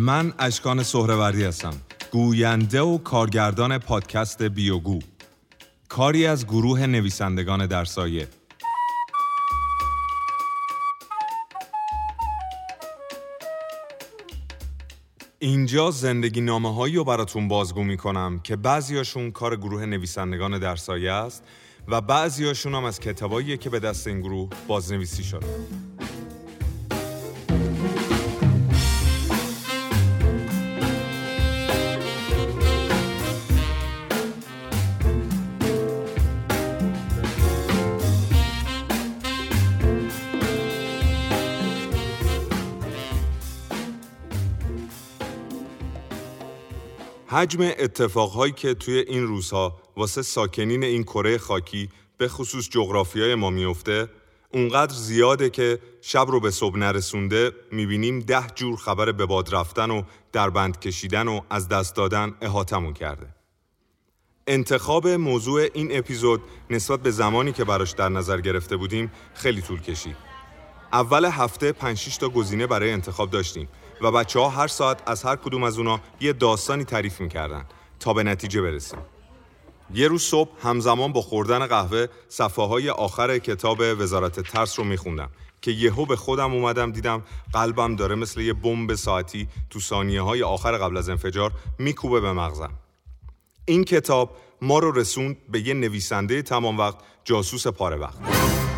من اشکان سهروردی هستم. گوینده و کارگردان پادکست بیوگو. کاری از گروه نویسندگان در سایه. اینجا زندگی نامه هایی رو براتون بازگو می کنم که بعضیاشون کار گروه نویسندگان در سایه است و بعضیاشون هم از کتاباییه که به دست این گروه بازنویسی شده. حجم اتفاقهایی که توی این روزها واسه ساکنین این کره خاکی به خصوص جغرافیای ما میفته اونقدر زیاده که شب رو به صبح نرسونده می‌بینیم ده جور خبر به باد رفتن و در بند کشیدن و از دست دادن احاتمون کرده. انتخاب موضوع این اپیزود نسبت به زمانی که براش در نظر گرفته بودیم خیلی طول کشید. اول هفته 5 تا گزینه برای انتخاب داشتیم و بچه ها هر ساعت از هر کدوم از اونا یه داستانی تعریف می‌کردن تا به نتیجه برسیم. یه روز صبح همزمان با خوردن قهوه صفحه های آخر کتاب وزارت ترس رو میخوندم که یهو به خودم اومدم دیدم قلبم داره مثل یه بمب ساعتی تو ثانیه های آخر قبل از انفجار میکوبه به مغزم. این کتاب ما رو رسوند به یه نویسنده تمام وقت جاسوس پاره وقت.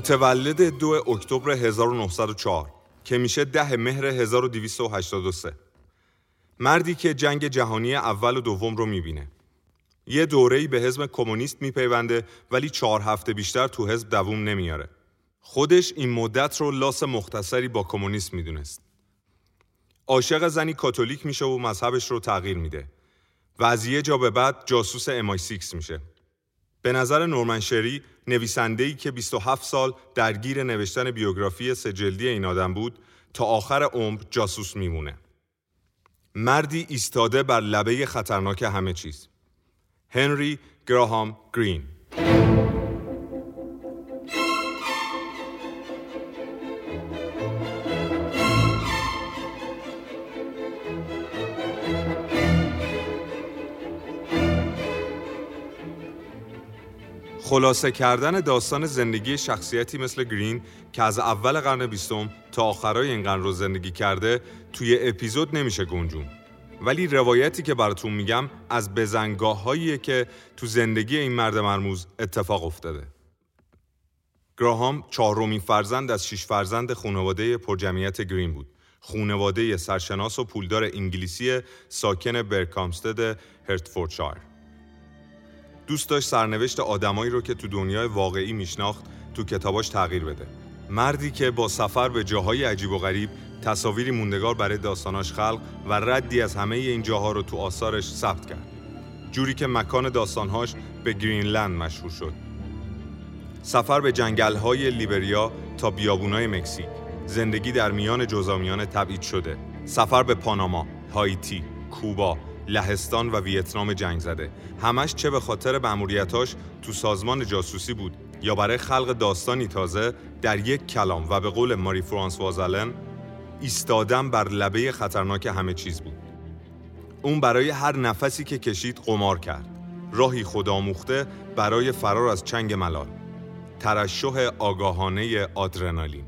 متولد دو اکتبر 1904 که میشه ده مهر 1283 مردی که جنگ جهانی اول و دوم رو می‌بینه. یه دوره‌ای به حزب کمونیست میپیونده ولی چهار هفته بیشتر تو حزب دووم نمیاره. خودش این مدت رو لاس مختصری با کمونیست می‌دونست. عاشق زنی کاتولیک میشه و مذهبش رو تغییر میده. و از یه جا به بعد جاسوس امای 6 میشه. به نظر نورمن شری نویسنده‌ای که 27 سال درگیر نوشتن بیوگرافی سجلدی این آدم بود تا آخر عمر جاسوس میمونه. مردی ایستاده بر لبه خطرناک همه چیز. هنری گراهام گرین خلاصه کردن داستان زندگی شخصیتی مثل گرین که از اول قرن بیستم تا آخرای این قرن رو زندگی کرده توی اپیزود نمیشه گنجون. ولی روایتی که براتون میگم از بزنگاه که تو زندگی این مرد مرموز اتفاق افتاده. گراهام چهارمین فرزند از شش فرزند خانواده پرجمعیت گرین بود. خونواده سرشناس و پولدار انگلیسی ساکن برکامستد هرتفوردشایر. دوست داشت سرنوشت آدمایی رو که تو دنیای واقعی میشناخت تو کتاباش تغییر بده. مردی که با سفر به جاهای عجیب و غریب تصاویری موندگار برای داستاناش خلق و ردی از همه این جاها رو تو آثارش ثبت کرد. جوری که مکان داستانهاش به گرینلند مشهور شد. سفر به جنگل‌های لیبریا تا بیابونای مکزیک. زندگی در میان جزامیان تبعید شده. سفر به پاناما هایتی کوبا لهستان و ویتنام جنگ زده. همش چه به خاطر مأموریتاش تو سازمان جاسوسی بود. یا برای خلق داستانی تازه در یک کلام و به قول ماری فرانس وازالن ایستادن بر لبه خطرناک همه چیز بود. اون برای هر نفسی که کشید قمار کرد. راهی خودآموخته برای فرار از چنگ ملال. ترشح آگاهانه آدرنالین.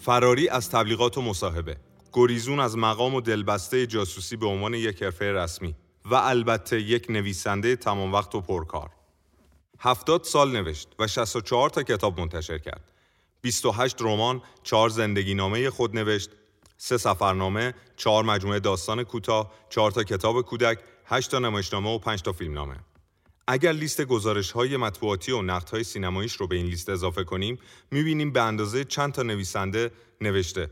فراری از تبلیغات و مصاحبه. گریزون از مقام و دلبسته جاسوسی به عنوان یک حرفه رسمی و البته یک نویسنده تمام وقت و پرکار. 70 سال نوشت و 64 تا کتاب منتشر کرد. 28 رمان، 4 زندگی نامه خود نوشت، 3 سفرنامه، 4 مجموعه داستان کوتاه، 4 تا کتاب کودک، 8 تا نمایشنامه و 5 تا فیلمنامه. اگر لیست گزارش های مطبوعاتی و نقد های سینماییش رو به این لیست اضافه کنیم، می‌بینیم به اندازه چند تا نویسنده نوشته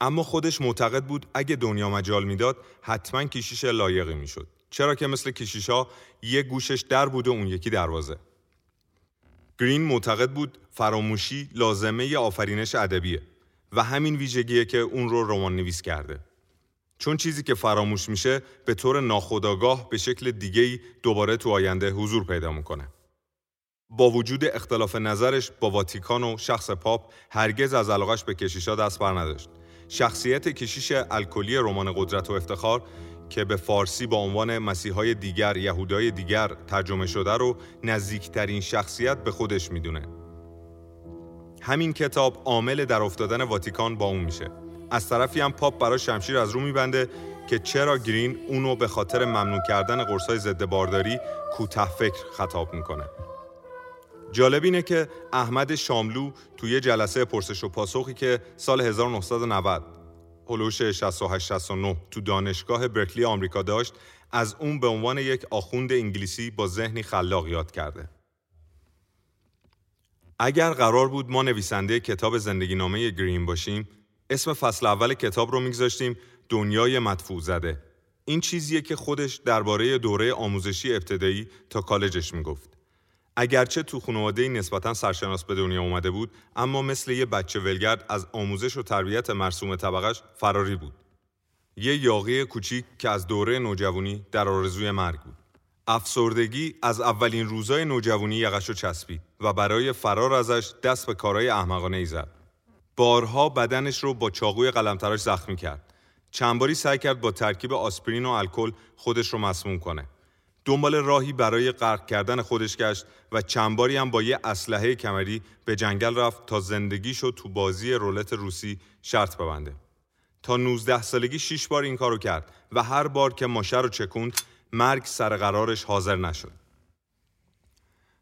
اما خودش معتقد بود اگه دنیا مجال می‌داد حتما کشیش لایقی می‌شد. چرا که مثل کشیشا یه گوشش در بود و اون یکی دروازه. گرین معتقد بود فراموشی لازمه آفرینش ادبیه و همین ویژگیه که اون رو رمان نویس کرده. چون چیزی که فراموش میشه به طور ناخودآگاه به شکل دیگه‌ای دوباره تو آینده حضور پیدا می‌کنه. با وجود اختلاف نظرش با واتیکان و شخص پاپ هرگز از علاقش به کشیشا دست بر نداشت شخصیت کشیش الکلی رمان قدرت و افتخار که به فارسی با عنوان مسیحای دیگر یهودای دیگر ترجمه شده رو نزدیکترین شخصیت به خودش می‌دونه. همین کتاب عامل در افتادن واتیکان با اون میشه. از طرفی هم پاپ برای شمشیر از رو میبنده که چرا گرین اونو به خاطر ممنوع کردن قرصای ضد بارداری کوتاه فکر خطاب می‌کنه. جالب اینه که احمد شاملو توی جلسه پرسش و پاسخی که سال 1990 هلوش 68 تو دانشگاه برکلی آمریکا داشت از اون به عنوان یک آخوند انگلیسی با ذهنی خلاق یاد کرده. اگر قرار بود ما نویسنده کتاب زندگی نامه گرین باشیم اسم فصل اول کتاب رو میگذاشتیم دنیای مدفوع زده این چیزیه که خودش درباره دوره آموزشی ابتدایی تا کالجش می‌گفت اگرچه تو خانواده نسبتا سرشناس به دنیا اومده بود اما مثل یه بچه ولگرد از آموزش و تربیت مرسوم طبقش فراری بود. یه یاقی کوچیک که از دوره نوجوانی در آرزوی مرگ بود. افسردگی از اولین روزای نوجوانی یقشو چسبید و برای فرار ازش دست به کارهای احمقانه ای زد. بارها بدنش رو با چاقوی قلمتراش زخمی کرد. چند باری سعی کرد با ترکیب آسپرین و الکل خودش رو مسموم کنه. دنبال راهی برای غرق کردن خودش گشت و چند باری هم با یه اسلحه کمری به جنگل رفت تا زندگیشو تو بازی رولت روسی شرط ببنده. تا 19 سالگی 6 بار این کارو کرد و هر بار که ماشه رو چکوند مرگ سر قرارش حاضر نشد.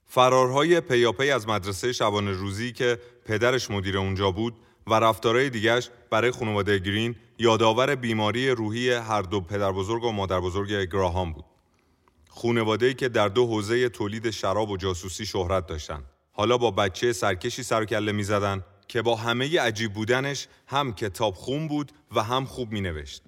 فرارهای پیاپی از مدرسه شبانه روزی که پدرش مدیر اونجا بود و رفتارهای دیگرش برای خانواده گرین یادآور بیماری روحی هر دو پدر بزرگ و مادر بزرگ گراهام بود. خونواده‌ای که در دو حوزه تولید شراب و جاسوسی شهرت داشتند. حالا با بچه سرکشی سر کله می‌زدن که با همه عجیب بودنش هم کتاب خون بود و هم خوب می نوشت.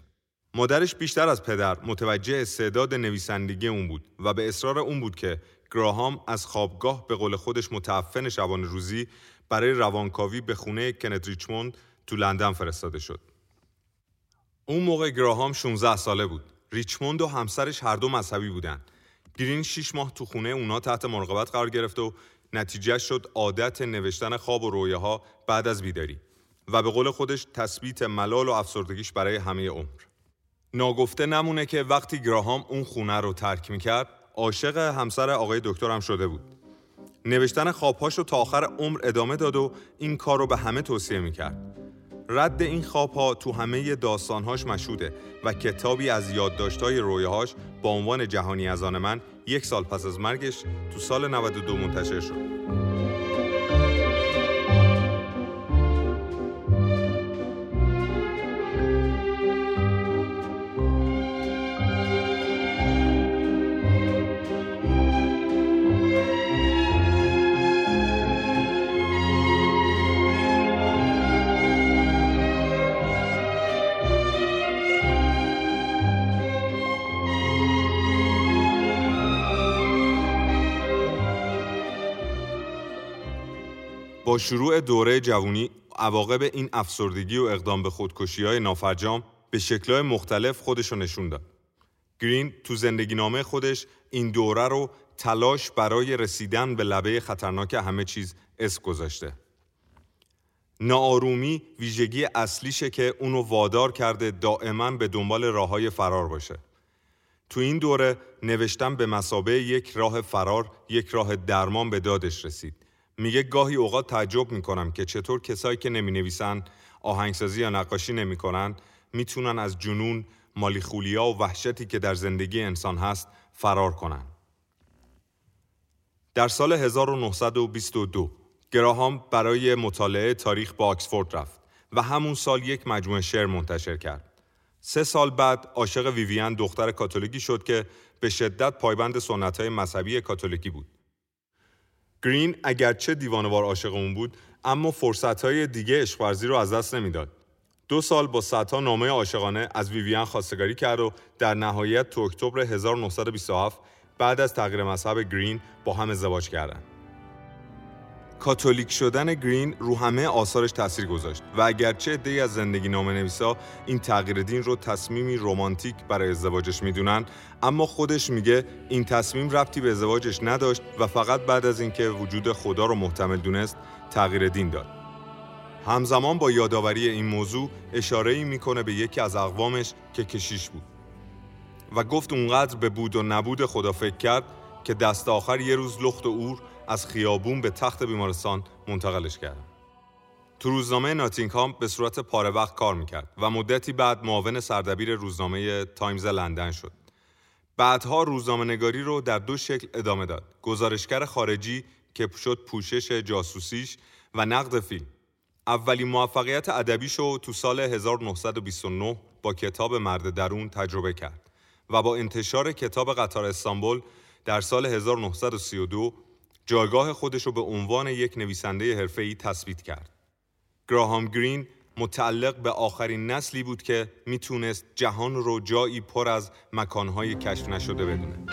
مادرش بیشتر از پدر متوجه استعداد نویسندگی اون بود و به اصرار اون بود که گراهام از خوابگاه به قول خودش متعفن شبان روزی برای روانکاوی به خونه کنت ریچموند تو لندن فرستاده شد. اون موقع گراهام 16 ساله بود. ریچموند و همسرش هر دو مذهبی بودند گرین شیش ماه تو خونه اونا تحت مراقبت قرار گرفت و نتیجه شد عادت نوشتن خواب و رویاها بعد از بیداری و به قول خودش تثبیت ملال و افسردگیش برای همه عمر. ناگفته نمونه که وقتی گراهام اون خونه رو ترک می‌کرد عاشق همسر آقای دکتر هم شده بود. نوشتن خوابهاش رو تا آخر عمر ادامه داد و این کار رو به همه توصیه می‌کرد. رد این خوابها تو همه داستانهاش مشهوده و کتابی از یادداشت‌های رویاهاش با عنوان جهانی از آن من یک سال پس از مرگش تو سال 92 منتشر شد. با شروع دوره جوانی عواقب این افسردگی و اقدام به خودکشی های نافرجام به شکلهای مختلف خودش رو نشون داد. گرین تو زندگی نامه خودش این دوره رو تلاش برای رسیدن به لبه خطرناک همه چیز اسم گذاشته. ناآرومی ویژگی اصلیشه که اونو وادار کرده دائما به دنبال راه های فرار باشه. تو این دوره نوشتن به مسابه یک راه فرار، یک راه درمان به دادش رسید. میگه گاهی اوقات تعجب می‌کنم که چطور کسایی که نمی نویسن آهنگسازی یا نقاشی نمی‌کنن می‌تونن از جنون مالیخولیا و وحشتی که در زندگی انسان هست فرار کنن. در سال 1922 گراهام برای مطالعه تاریخ با آکسفورد رفت و همون سال یک مجموعه شعر منتشر کرد. سه سال بعد عاشق ویویان دختر کاتولیکی شد که به شدت پایبند سنت های مذهبی کاتولیکی بود. گرین اگرچه دیوانوار عاشق اون بود اما فرصتهای دیگه عشقورزی رو از دست نمی‌داد دو سال با صدها نامه عاشقانه از ویویان خواستگاری کرد و در نهایت تو اکتبر 1927 بعد از تغییر مذهب گرین با هم ازدواج کردند. کاتولیک شدن گرین رو همه آثارش تاثیر گذاشت. و اگرچه عده‌ای از زندگی نامه نویسا این تغییر دین رو تصمیمی رمانتیک برای ازدواجش می‌دونن اما خودش میگه این تصمیم ربطی به ازدواجش نداشت و فقط بعد از اینکه وجود خدا رو محتمل دونست تغییر دین داد. همزمان با یادآوری این موضوع اشاره ای می‌کنه به یکی از اقوامش که کشیش بود. و گفت اونقدر به بود و نبود خدا فکر کرد که دست آخر یه روز لخت و اور از خیابون به تخت بیمارستان منتقلش کردن. تو روزنامه ناتینگهام به صورت پاره وقت کار می‌کرد و مدتی بعد معاون سردبیر روزنامه تایمز لندن شد. بعدها روزنامه نگاری رو در دو شکل ادامه داد. گزارشگر خارجی که شد پوشش جاسوسیش و نقد فیلم. اولین موفقیت ادبی شو تو سال 1929 با کتاب مرد درون تجربه کرد و با انتشار کتاب قطار استانبول در سال 1932 جایگاه خودش رو به عنوان یک نویسنده حرفه‌ای تثبیت کرد. گراهام گرین متعلق به آخرین نسلی بود که می‌تونست جهان رو جایی پر از مکانهای کشف نشده بدونه.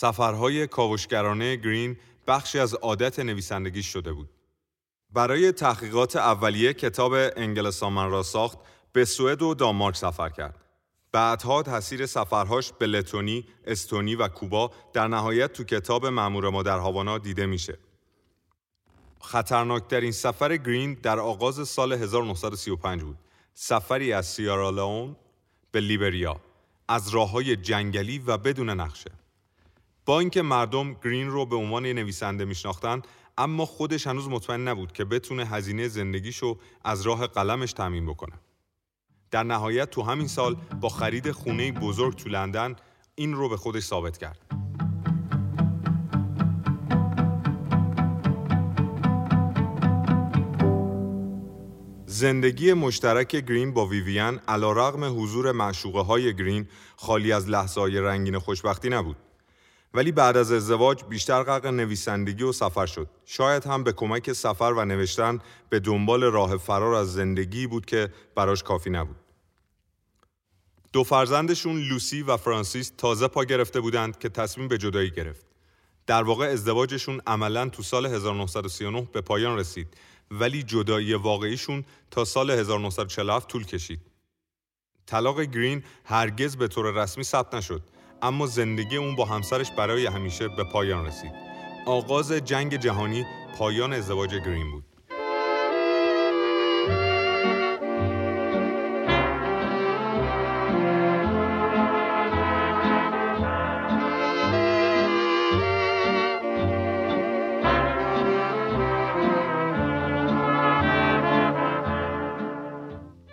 سفرهای کاوشگرانه گرین بخشی از عادت نویسندگی شده بود. برای تحقیقات اولیه کتاب انگلستان را ساخت به سوئد و دانمارک سفر کرد. بعدها تاثیر سفرهاش به لتونی، استونی و کوبا در نهایت تو کتاب مأمور ما در هاوانا دیده میشه. خطرناکترین سفر گرین در آغاز سال 1935 بود. سفری از سیارالون به لیبریا از راه های جنگلی و بدون نقشه. با اینکه مردم گرین رو به عنوان نویسنده میشناختن اما خودش هنوز مطمئن نبود که بتونه هزینه زندگیشو از راه قلمش تامین بکنه. در نهایت تو همین سال با خرید خونه بزرگ تو لندن این رو به خودش ثابت کرد. زندگی مشترک گرین با ویویان علا رغم حضور معشوقه های گرین خالی از لحظه های رنگین خوشبختی نبود. ولی بعد از ازدواج بیشتر غرق نویسندگی و سفر شد. شاید هم به کمک سفر و نوشتن به دنبال راه فرار از زندگی بود که براش کافی نبود. دو فرزندشون لوسی و فرانسیس تازه پا گرفته بودند که تصمیم به جدایی گرفت. در واقع ازدواجشون عملا تو سال 1939 به پایان رسید ولی جدایی واقعیشون تا سال 1947 طول کشید. طلاق گرین هرگز به طور رسمی ثبت نشد اما زندگی اون با همسرش برای همیشه به پایان رسید. آغاز جنگ جهانی پایان ازدواج گرین بود.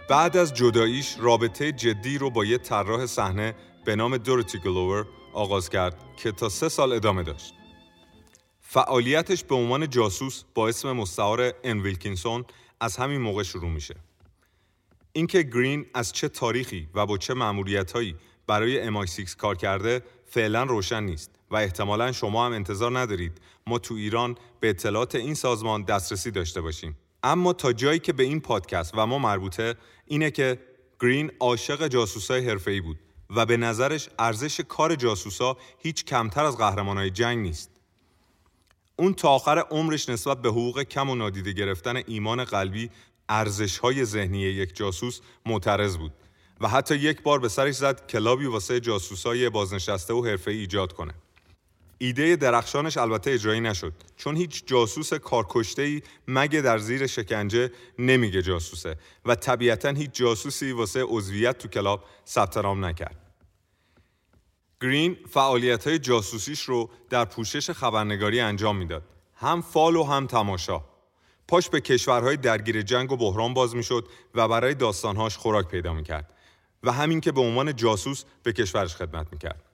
بعد از جداییش رابطه جدی رو با یه طراح صحنه به نام دورتی گلوور آغاز کرد که تا سه سال ادامه داشت. فعالیتش به عنوان جاسوس با اسم مستعار ان ویلکینسون از همین موقع شروع میشه. اینکه گرین از چه تاریخی و با چه هایی برای MI6 کار کرده فعلا روشن نیست و احتمالا شما هم انتظار ندارید ما تو ایران به اطلاعات این سازمان دسترسی داشته باشیم. اما تا جایی که به این پادکست و ما مربوطه اینه که گرین عاشق جاسوسای حرفه‌ای بود و به نظرش ارزش کار جاسوسا هیچ کمتر از قهرمانای جنگ نیست. اون تا آخر عمرش نسبت به حقوق کم و نادیده گرفتن ایمان قلبی ارزش های ذهنی یک جاسوس معترض بود و حتی یک بار به سرش زد کلابی واسه جاسوسای بازنشسته و حرفه ایجاد کنه. ایده درخشانش البته اجرایی نشد چون هیچ جاسوس ای مگه در زیر شکنجه نمیگه جاسوسه و طبیعتا هیچ جاسوسی واسه عضویت تو کلاب ثبت نام نکرد. گرین فعالیت های جاسوسیش رو در پوشش خبرنگاری انجام می‌داد. هم فال و هم تماشا. پاش به کشورهای درگیر جنگ و بحران باز می‌شد و برای داستانهاش خوراک پیدا می‌کرد و همین که به عنوان جاسوس به کشورش خدمت می‌کرد.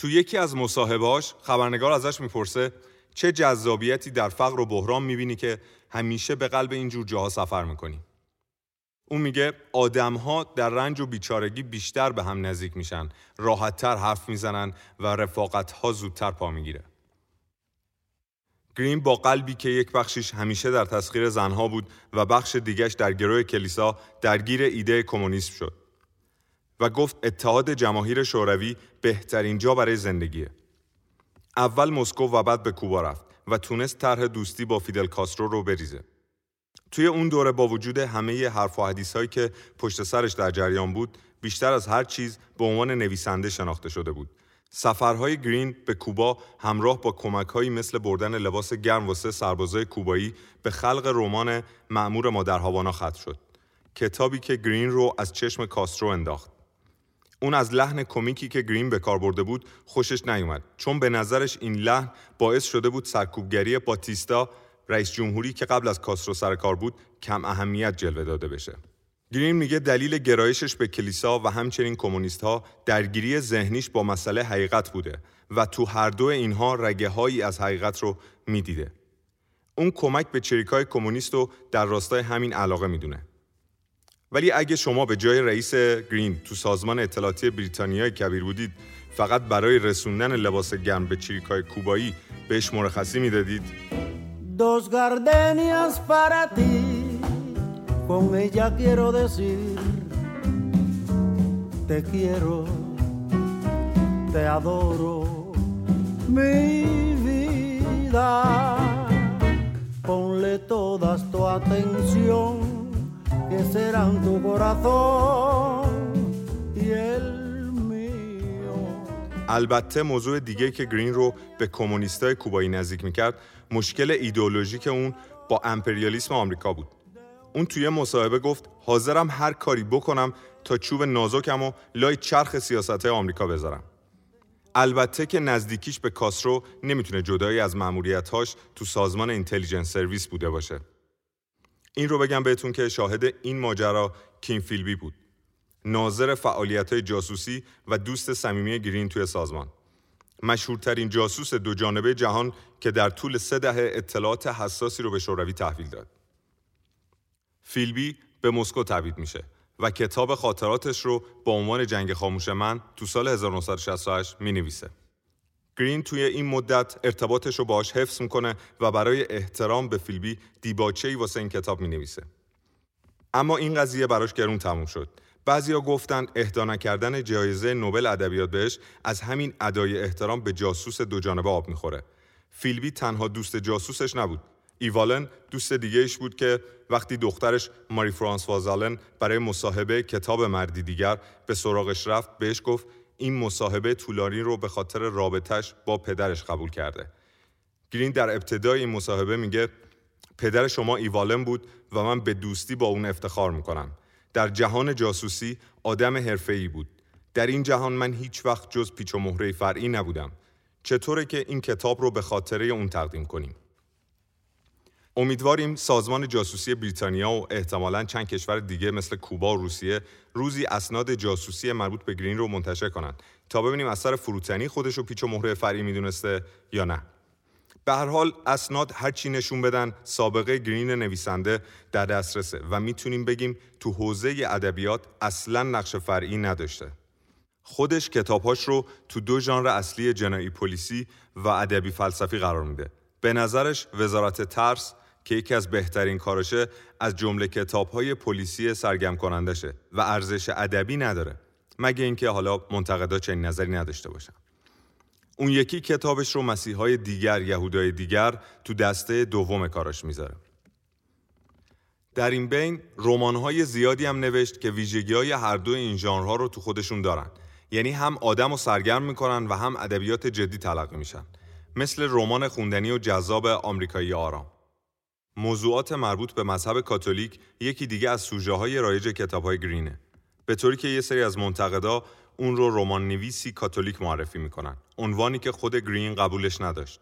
تو یکی از مصاحبهاش خبرنگار ازش می‌پرسه چه جذابیتی در فقر و بحران می‌بینی که همیشه به قلب اینجور جاها سفر می‌کنی؟ اون میگه آدمها در رنج و بیچارگی بیشتر به هم نزدیک میشن راحتتر حرف می‌زنن و رفاقتها زودتر پا می‌گیره. گرین با قلبی که یک بخشیش همیشه در تسخیر زنها بود و بخش دیگش در گروه کلیسا درگیر ایده کمونیسم شد. و گفت اتحاد جماهیر شوروی بهترین جا برای زندگیه. اول مسکو و بعد به کوبا رفت و تونست طرح دوستی با فیدل کاسترو رو بریزه. توی اون دوره با وجود همه حرف و حدیث هایی که پشت سرش در جریان بود بیشتر از هر چیز به عنوان نویسنده شناخته شده بود سفرهای گرین به کوبا همراه با کمکهایی مثل بردن لباس گرم واسه سربازای کوبایی به خلق رمان معمور ما در هاوانا ختم شد کتابی که گرین رو از چشم کاسترو انداخت اون از لحن کمیکی که گرین به کار برده بود خوشش نیومد چون به نظرش این لحن باعث شده بود سرکوبگری باتیستا رئیس جمهوری که قبل از کاسترو سر کار بود کم اهمیت جلوه داده بشه. گرین میگه دلیل گرایشش به کلیسا و همچنین کمونیست ها درگیری ذهنیش با مسئله حقیقت بوده و تو هر دو اینها رگه هایی از حقیقت رو می‌دیده. اون کمک به چریکای کمونیست رو در راستای همین علاقه می‌دونه. ولی اگه شما به جای رئیس گرین تو سازمان اطلاعاتی بریتانیای کبیر بودید فقط برای رسوندن لباس گرم به چریکای کوبایی بهش مرخصی می‌دادید؟ Dos gardenias para ti, con ella quiero decir, te quiero, te adoro, mi vida, ponle todas tu atención, serán tu corazón y el البته موضوع دیگه که گرین رو به کمونیستای کوبایی نزدیک می‌کرد مشکل ایدئولوژیک اون با امپریالیسم آمریکا بود. اون توی مصاحبه گفت حاضرم هر کاری بکنم تا چوب نازکم و لای چرخ سیاست آمریکا بذارم. البته که نزدیکیش به کاسرو نمی‌تونه جدایی از مأموریت‌هاش تو سازمان اینتلیجنس سرویس بوده باشه. این رو بگم بهتون که شاهد این ماجرا کین فیلبی بود. ناظر فعالیت جاسوسی و دوست صمیمی گرین توی سازمان. مشهورترین جاسوس دو جانبه جهان که در طول سه دهه اطلاعات حساسی رو به شوروی تحویل داد. فیلبی به مسکو تبعید میشه و کتاب خاطراتش رو با عنوان جنگ خاموش من تو سال 1968 می نویسه. گرین توی این مدت ارتباطش رو باش حفظ می‌کنه و برای احترام به فیلبی دیباچه‌ای واسه این کتاب می نویسه. اما این قضیه براش گرون تموم شد بعضیا گفتند اهدا نکردن جایزه نوبل ادبیات بهش از همین ادای احترام به جاسوس دو جانبه آب می‌خوره. فیلبی تنها دوست جاسوسش نبود. ایوالن دوست دیگهش بود که وقتی دخترش ماری فرانس وازالن برای مصاحبه کتاب مردی دیگر به سراغش رفت بهش گفت این مصاحبه طولانی رو به خاطر رابطش با پدرش قبول کرده. گرین در ابتدای این مصاحبه میگه پدر شما ایوالن بود و من به دوستی با اون افتخار می‌کنم. در جهان جاسوسی آدم حرفه‌ای بود. در این جهان من هیچ وقت جز پیچ و مهره فرعی نبودم. چطوره که این کتاب رو به خاطره اون تقدیم کنیم؟ امیدواریم سازمان جاسوسی بریتانیا و احتمالا چند کشور دیگه مثل کوبا و روسیه روزی اسناد جاسوسی مربوط به گرین رو منتشر کنند تا ببینیم اثر فروتنی خودش رو پیچ و مهره فرعی می‌دونسته یا نه. به هر حال اسناد هر چی نشون بدن سابقه گرین نویسنده در دسترسه و می‌تونیم بگیم تو حوزه ادبیات اصلا نقش فرعی نداشته. خودش کتابهاش رو تو دو ژانر اصلی جنایی پلیسی و ادبی فلسفی قرار میده. به نظرش وزارت ترس که یکی از بهترین کارشه از جمله کتابهای پلیسی سرگرم کنندشه و ارزش ادبی نداره مگه اینکه حالا منتقدا چنین نظری نداشته باشن. اون یکی کتابش رو مسیحای دیگر یهودای دیگر تو دسته دوم کاراش می‌ذاره. در این بین رمان‌های زیادی هم نوشت که ویژگی های هر دو این ژانرها رو تو خودشون دارن. یعنی هم آدم رو سرگرم می‌کنن و هم ادبیات جدی تلقی میشن. مثل رمان خوندنی و جذاب آمریکایی آرام. موضوعات مربوط به مذهب کاتولیک یکی دیگه از سوژه های رایج کتاب های گرینه. به طوری که یه سری از منتقدا اون رو رمان نویسی کاتولیک معرفی می‌کنن. عنوانی که خود گرین قبولش نداشت.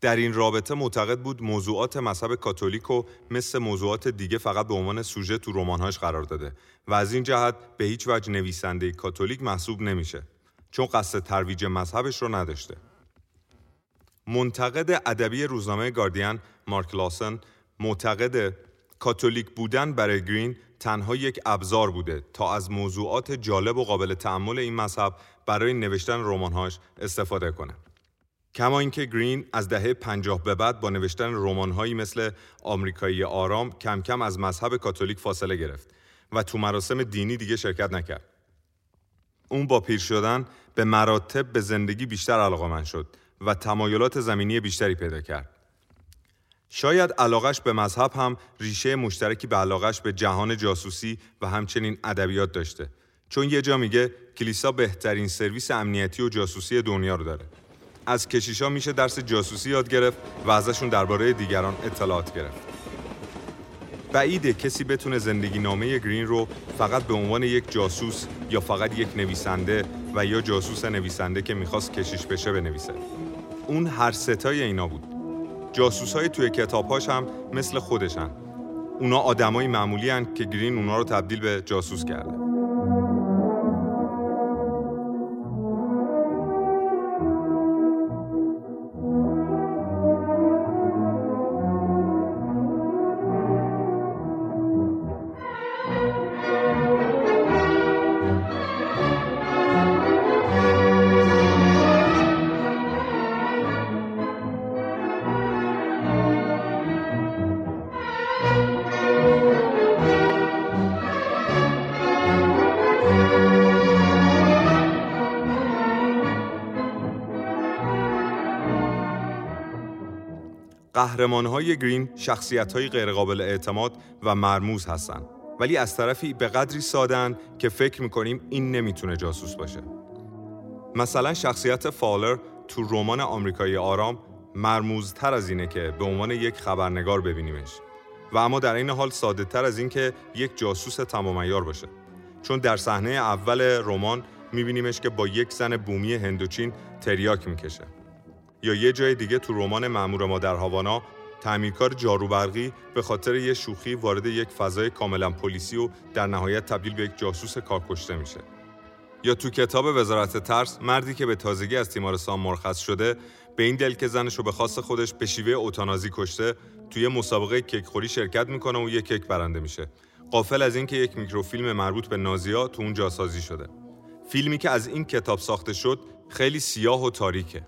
در این رابطه معتقد بود موضوعات مذهب کاتولیک و مثل موضوعات دیگه فقط به عنوان سوژه تو رمانهاش قرار داده و از این جهت به هیچ وجه نویسنده کاتولیک محسوب نمیشه چون قصد ترویج مذهبش رو نداشته. منتقد ادبی روزنامه گاردین مارک لاسن معتقد کاتولیک بودن برای گرین تنها یک ابزار بوده تا از موضوعات جالب و قابل تعمل این مذهب برای نوشتن رمانهاش استفاده کنه. کما اینکه گرین از دهه پنجاه به بعد با نوشتن رمانهایی مثل آمریکایی آرام کم کم از مذهب کاتولیک فاصله گرفت و تو مراسم دینی دیگه شرکت نکرد. اون با پیر شدن به مراتب به زندگی بیشتر علاقه شد و تمایلات زمینی بیشتری پیدا کرد. شاید علاقش به مذهب هم ریشه مشترکی به علاقش به جهان جاسوسی و همچنین ادبیات داشته. چون یه جا میگه کلیسا بهترین سرویس امنیتی و جاسوسی دنیا رو داره. از کشیشا میشه درس جاسوسی یاد گرفت و ازشون درباره دیگران اطلاعات گرفت. بعیده کسی بتونه زندگی نامه گرین رو فقط به عنوان یک جاسوس یا فقط یک نویسنده و یا جاسوس نویسنده که می‌خواست کشیش بشه بنویسه. اون هر ستای اینا بود. جاسوس های توی کتابهاش هم مثل خودشن. اونا آدمای معمولی هن که گرین اونا رو تبدیل به جاسوس کرده. قهرمانهای گرین شخصیت‌های غیرقابل اعتماد و مرموز هستند. ولی از طرفی به قدری سادن که فکر می‌کنیم این نمی‌تونه جاسوس باشه. مثلا شخصیت فالر تو رمان آمریکایی آرام مرموزتر از اینه که به عنوان یک خبرنگار ببینیمش. و اما در این حال ساده تر از این که یک جاسوس تمام باشه. چون در صحنه اول رمان میبینیمش که با یک زن بومی هندوچین تریاک می‌کشه. یا یه جای دیگه تو رمان مأمور ما در هاوانا تعمیرکار جاروبرقی به خاطر یه شوخی وارد یک فضای کاملا پلیسی و در نهایت تبدیل به یک جاسوس کارکشته میشه. یا تو کتاب وزارت ترس مردی که به تازگی از تیمارستان مرخص شده به این دل که زنش رو به خاص خودش به شیوه اوتانازی کشته توی مسابقه کیک شرکت می‌کنه و یک کیک برنده میشه. قافل از اینکه یک میکروفیلم مربوط به نازیا تو اون جاسازی شده. فیلمی که از این کتاب ساخته شد خیلی سیاه و تاریکه.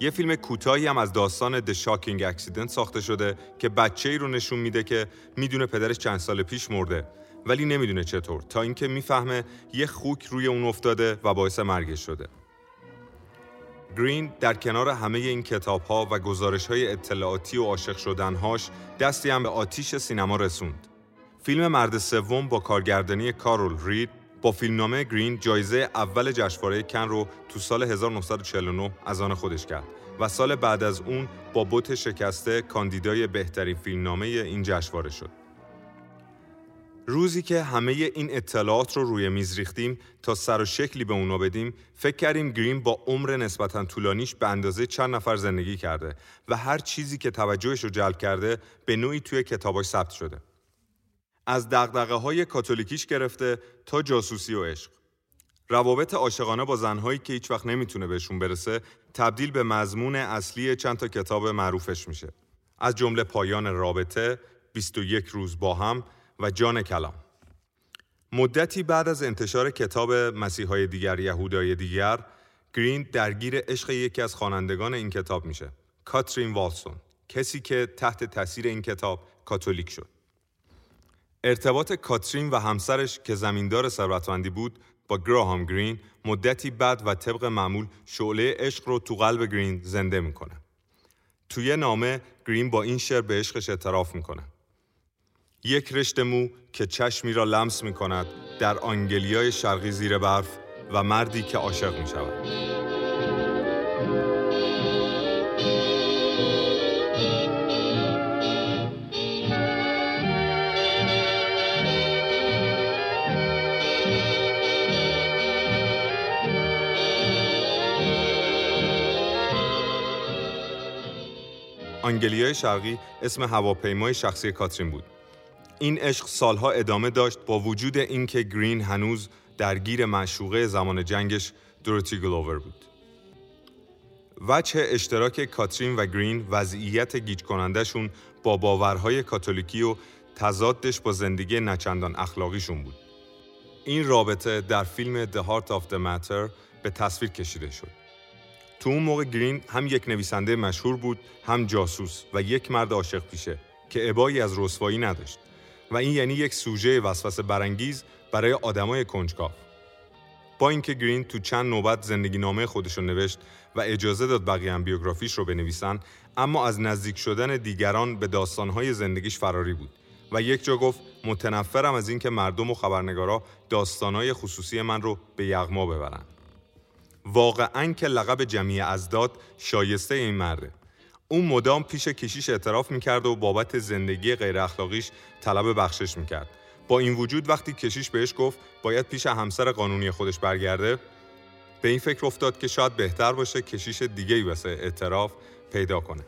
یه فیلم کوتاهی هم از داستان The Shocking Accident ساخته شده که بچه ای رو نشون میده که می‌دونه پدرش چند سال پیش مرده ولی نمی‌دونه چطور تا اینکه می‌فهمه یه خوک روی اون افتاده و باعث مرگش شده. گرین در کنار همه این کتاب ها و گزارش های اطلاعاتی و عاشق شدنهاش دستی هم به آتیش سینما رسوند. فیلم مرد سوم با کارگردانی کارول رید با فیلمنامه گرین جایزه اول جشنواره کن رو تو سال 1949 از آن خودش کرد و سال بعد از اون با بوت شکسته کاندیدای بهترین فیلمنامه این جشنواره شد. روزی که همه این اطلاعات رو روی میز ریختیم تا سر و شکلی به اونا بدیم فکر کردیم گرین با عمر نسبتا طولانیش به اندازه چند نفر زندگی کرده و هر چیزی که توجهش رو جلب کرده به نوعی توی کتاباش ثبت شده. از دقدقه های کاتولیکیش گرفته تا جاسوسی و عشق. روابط عاشقانه با زنهایی که هیچ وقت نمی‌تونه بهشون برسه تبدیل به مضمون اصلی چند تا کتاب معروفش میشه. از جمله پایان رابطه، 21 روز با هم و جان کلام. مدتی بعد از انتشار کتاب مسیحای دیگر یهودای دیگر، گرین درگیر عشق یکی از خوانندگان این کتاب میشه. کاترین والسون، کسی که تحت تاثیر این کتاب کاتولیک شد. ارتباط کاترین و همسرش که زمیندار ثروتمندی بود با گراهام گرین مدتی بعد و طبق معمول شعله عشق رو تو قلب گرین زنده می‌کنه. توی نامه گرین با این شعر به عشقش اعتراف می‌کنه. یک رشته مو که چشمی را لمس می‌کند در آنگلیای شرقی زیر برف و مردی که عاشق می‌شود. آنگلیای شرقی اسم هواپیمای شخصی کاترین بود. این عشق سالها ادامه داشت با وجود اینکه گرین هنوز درگیر معشوقه زمان جنگش دوروتی گلوور بود. وجه اشتراک کاترین و گرین وضعیت گیج کنندشون با باورهای کاتولیکی و تضادش با زندگی نچندان اخلاقیشون بود. این رابطه در فیلم The Heart of the Matter به تصویر کشیده شد. تو اون موقع گرین هم یک نویسنده مشهور بود هم جاسوس و یک مرد عاشق پیشه که ابایی از رسوایی نداشت و این یعنی یک سوژه وسوسه برانگیز برای آدمای کنجکاو. با اینکه گرین تو چند نوبت زندگی نامه خودش نوشت و اجازه داد بقیه هم بیوگرافیش رو بنویسن اما از نزدیک شدن دیگران به داستانهای زندگیش فراری بود و یک جا گفت متنفرم از اینکه مردم و خبرنگارا داستانهای خصوصی من رو به یغما ببرن واقعا که لقب جمعی ازداد شایسته این مرده اون مدام پیش کشیش اعتراف می‌کرد و بابت زندگی غیر اخلاقیش طلب بخشش می‌کرد. با این وجود وقتی کشیش بهش گفت باید پیش همسر قانونی خودش برگرده به این فکر افتاد که شاید بهتر باشه کشیش دیگه ای واسه اعتراف پیدا کنه.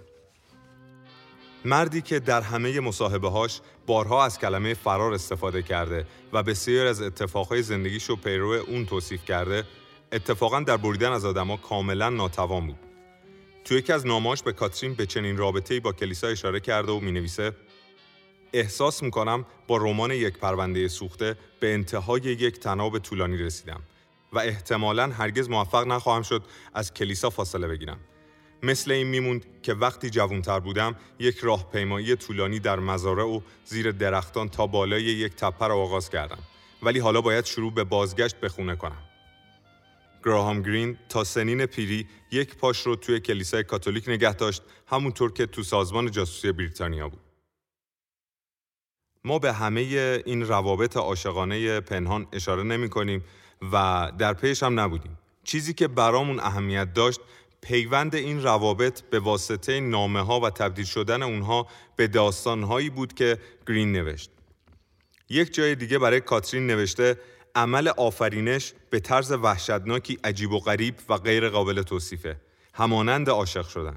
مردی که در همه مصاحبه هاش بارها از کلمه فرار استفاده کرده و بسیار از اتفاقهای زندگیش رو پیرو اون توصیف کرده اتفاقا در بریدن از آدما کاملا ناتوان بود. تو یکی از ناماش به کاترین به چنین رابطه‌ای با کلیسا اشاره کرده و می‌نویسه احساس می‌کنم با رمان یک پرونده سوخته به انتهای یک تناب طولانی رسیدم و احتمالا هرگز موفق نخواهم شد از کلیسا فاصله بگیرم. مثل این میموند که وقتی جوانتر بودم یک راهپیمایی طولانی در مزارع و زیر درختان تا بالای یک تپه را آغاز کردم ولی حالا باید شروع به بازگشت به خونه کنم. گراهام گرین تا سنین پیری یک پاش رو توی کلیسای کاتولیک نگه داشت همونطور که تو سازمان جاسوسی بریتانیا بود ما به همه این روابط عاشقانه پنهان اشاره نمی کنیم و در پیش هم نبودیم چیزی که برامون اهمیت داشت پیوند این روابط به واسطه نامه ها و تبدیل شدن اونها به داستان هایی بود که گرین نوشت. یک جای دیگه برای کاترین نوشته عمل آفرینش به طرز وحشتناکی عجیب و غریب و غیر قابل توصیفه. همانند عاشق شدن.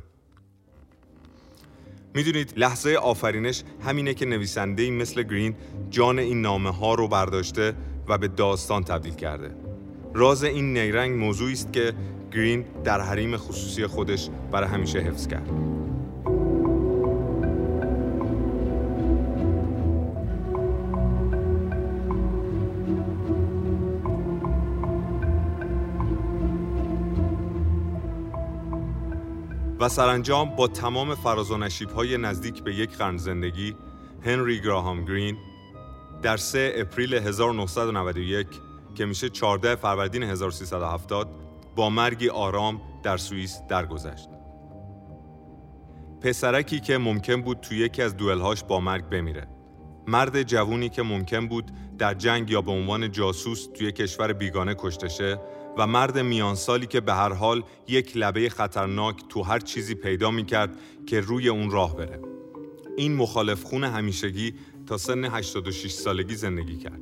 می‌دونید لحظه آفرینش همینه که نویسنده مثل گرین جان این نامه ها رو برداشته و به داستان تبدیل کرده. راز این نیرنگ موضوعی است که گرین در حریم خصوصی خودش برای همیشه حفظ کرد. و سرانجام با تمام فراز و های نزدیک به یک قرن زندگی هنری گراهام گرین در 3 اپریل 1991 که میشه 14 فروردین 1370 با مرگی آرام در سوئیس درگذشت. پسرکی که ممکن بود توی یکی از دوئل‌هاش با مرگ بمیره. مرد جوونی که ممکن بود در جنگ یا به عنوان جاسوس توی کشور بیگانه کشته شه و مرد میانسالی که به هر حال یک لبه خطرناک تو هر چیزی پیدا می‌کرد که روی اون راه بره. این مخالف خون همیشگی تا سن 86 سالگی زندگی کرد.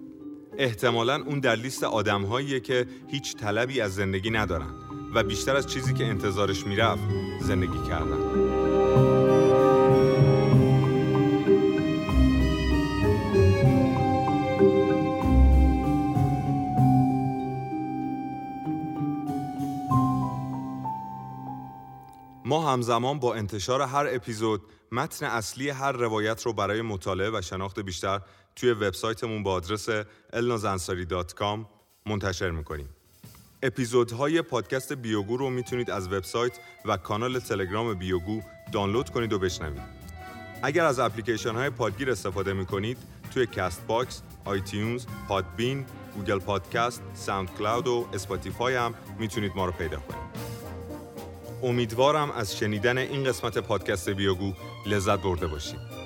احتمالا اون در لیست آدمهاییه که هیچ طلبی از زندگی ندارن و بیشتر از چیزی که انتظارش می‌رفت زندگی کردن. ما همزمان با انتشار هر اپیزود متن اصلی هر روایت رو برای مطالعه و شناخت بیشتر توی وبسایتمون با آدرس elnazansari.com منتشر می‌کنیم. اپیزودهای پادکست بیوگو رو می‌تونید از وبسایت و کانال تلگرام بیوگو دانلود کنید و بشنوید. اگر از اپلیکیشن های پادگیر استفاده می‌کنید توی کست باکس، آیتیونز، پادبین، گوگل پادکست، ساوند کلاود و اسپاتیفای هم می‌تونید ما رو پیدا کنید. امیدوارم از شنیدن این قسمت پادکست بیوگو لذت برده باشید.